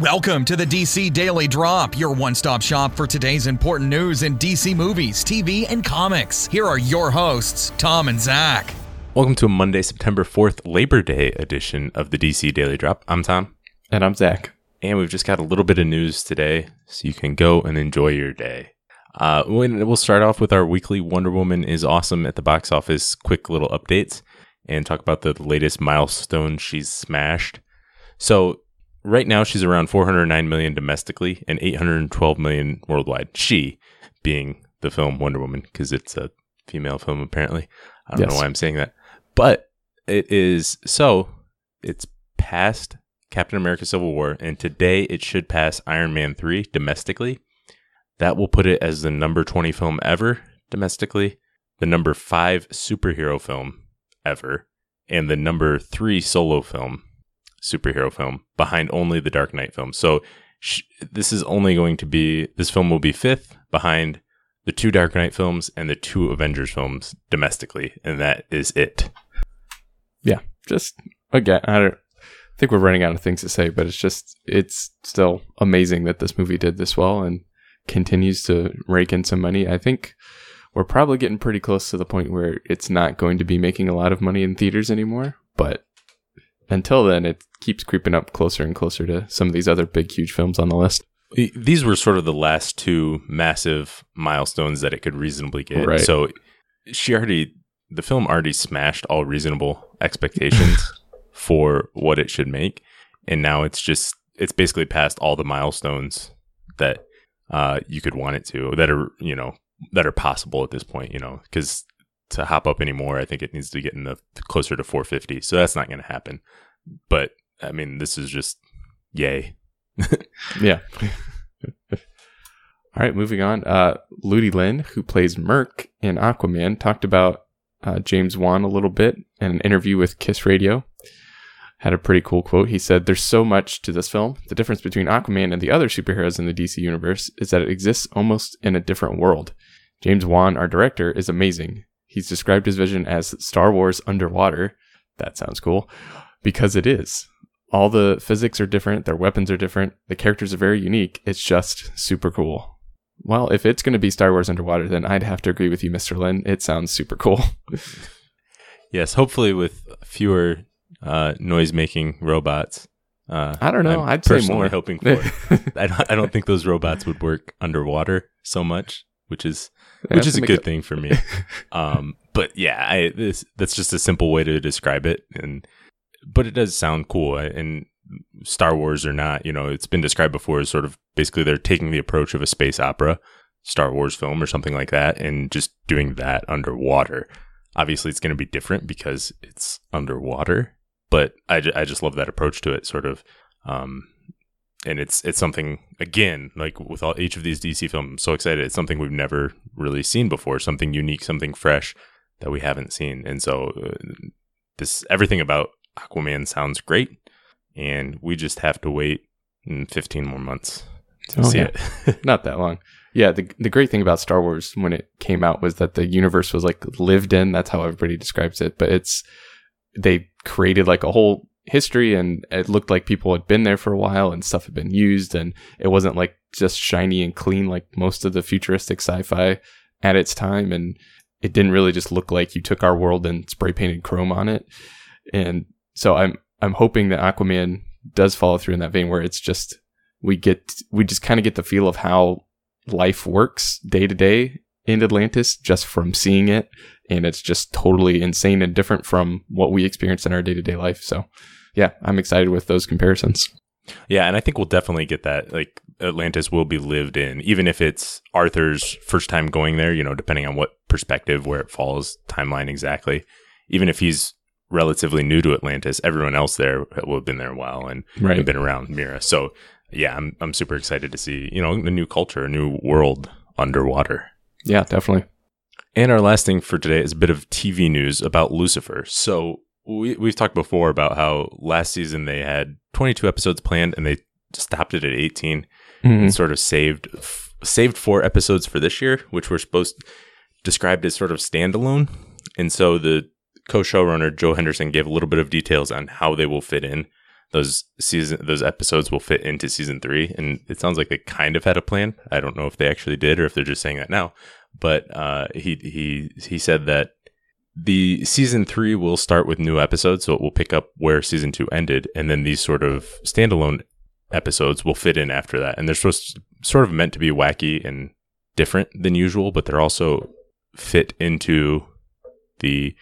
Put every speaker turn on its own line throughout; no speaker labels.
Welcome to the DC Daily Drop, your one stop shop for today's important news in DC movies, TV, and comics. Here are your hosts, Tom and Zach.
Welcome to a Monday, September 4th, Labor Day edition of the DC Daily Drop. I'm Tom.
And I'm Zach.
And we've just got a little bit of news today, so you can go and enjoy your day. Uh, we'll start off with our weekly Wonder Woman is Awesome at the box office quick little updates and talk about the latest milestone she's smashed. So, right now she's around 409 million domestically and 812 million worldwide. She being the film Wonder Woman because it's a female film apparently. I don't yes. know why I'm saying that. But it is so it's past Captain America Civil War and today it should pass Iron Man 3 domestically. That will put it as the number 20 film ever domestically, the number 5 superhero film ever, and the number 3 solo film superhero film behind only the Dark Knight film. So sh- this is only going to be this film will be fifth behind the two Dark Knight films and the two Avengers films domestically, and that is it.
Yeah, just again, I don't I think we're running out of things to say, but it's just it's still amazing that this movie did this well and continues to rake in some money. I think we're probably getting pretty close to the point where it's not going to be making a lot of money in theaters anymore, but until then, it keeps creeping up closer and closer to some of these other big, huge films on the list.
These were sort of the last two massive milestones that it could reasonably get. Right. So she already, the film already smashed all reasonable expectations for what it should make. And now it's just, it's basically past all the milestones that uh, you could want it to, that are, you know, that are possible at this point, you know, because to hop up anymore. I think it needs to get in the closer to 450. So that's not going to happen. But I mean, this is just yay.
yeah. All right, moving on. Uh, Ludi Lin, who plays Murk in Aquaman, talked about uh, James Wan a little bit in an interview with Kiss Radio. Had a pretty cool quote. He said, There's so much to this film. The difference between Aquaman and the other superheroes in the DC universe is that it exists almost in a different world. James Wan, our director, is amazing. He's described his vision as Star Wars underwater. That sounds cool because it is. All the physics are different, their weapons are different, the characters are very unique. It's just super cool. Well, if it's going to be Star Wars underwater, then I'd have to agree with you, Mr. Lin. It sounds super cool.
yes, hopefully with fewer uh, noise making robots.
Uh, I don't know. i would say more.
hoping for. I, don't, I don't think those robots would work underwater so much, which is which is a good thing for me. um, but yeah, I, this that's just a simple way to describe it, and but it does sound cool. And Star Wars or not, you know, it's been described before as sort of basically they're taking the approach of a space opera, Star Wars film or something like that, and just doing that underwater. Obviously, it's going to be different because it's underwater, but I, I just love that approach to it. Sort of, um, and it's it's something again like with all each of these DC films. I'm so excited! It's something we've never really seen before, something unique, something fresh that we haven't seen. And so uh, this everything about Aquaman sounds great, and we just have to wait 15 more months to oh, see
yeah. it. Not that long. Yeah, the the great thing about Star Wars when it came out was that the universe was like lived in. That's how everybody describes it. But it's they created like a whole history and it looked like people had been there for a while and stuff had been used and it wasn't like just shiny and clean like most of the futuristic sci-fi at its time. And it didn't really just look like you took our world and spray painted chrome on it. And so i'm i'm hoping that aquaman does follow through in that vein where it's just we get we just kind of get the feel of how life works day to day in atlantis just from seeing it. And it's just totally insane and different from what we experience in our day to day life. So, yeah, I'm excited with those comparisons.
Yeah, and I think we'll definitely get that. Like Atlantis will be lived in, even if it's Arthur's first time going there. You know, depending on what perspective where it falls, timeline exactly. Even if he's relatively new to Atlantis, everyone else there will have been there a while and, right. been around Mera. So, yeah, I'm I'm super excited to see you know a new culture, a new world underwater.
Yeah, definitely.
And our last thing for today is a bit of TV news about Lucifer. So we, we've talked before about how last season they had 22 episodes planned and they stopped it at 18 mm-hmm. and sort of saved saved four episodes for this year, which were supposed described as sort of standalone. And so the co-showrunner Joe Henderson gave a little bit of details on how they will fit in. those season those episodes will fit into season three. And it sounds like they kind of had a plan. I don't know if they actually did or if they're just saying that now. But uh, he he he said that the season three will start with new episodes, so it will pick up where season two ended, and then these sort of standalone episodes will fit in after that. And they're supposed to, sort of meant to be wacky and different than usual, but they're also fit into the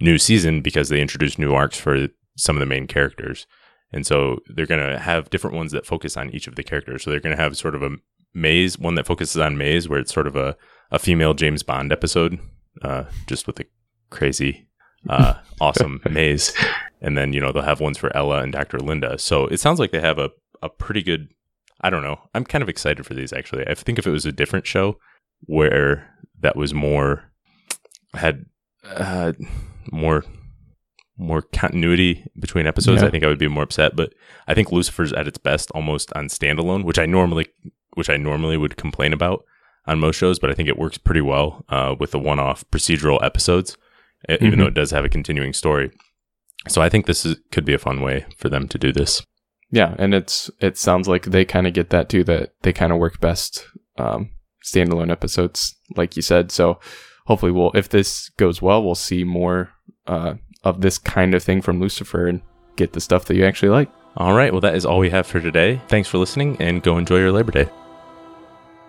new season because they introduce new arcs for some of the main characters. And so they're going to have different ones that focus on each of the characters. So they're going to have sort of a Maze, one that focuses on Maze, where it's sort of a, a female James Bond episode, uh, just with a crazy, uh, awesome Maze. And then, you know, they'll have ones for Ella and Dr. Linda. So it sounds like they have a, a pretty good, I don't know. I'm kind of excited for these actually. I think if it was a different show where that was more, had, uh, more more continuity between episodes,
Yeah.
I think I would be more upset. But I think Lucifer's at its best almost on standalone, which I normally which I normally would complain about on most shows, but I think it works pretty well uh, with the one-off procedural episodes, e- even though it does have a continuing story. So I think this is, could be a fun way for them to do this.
Yeah, and it's it sounds like they kind of get that too. That they kind of work best um, standalone episodes, like you said. So hopefully, we'll if this goes well, we'll see more uh, of this kind of thing from Lucifer and get the stuff that you actually like.
All right, well that is all we have for today. Thanks for listening, and go enjoy your Labor Day.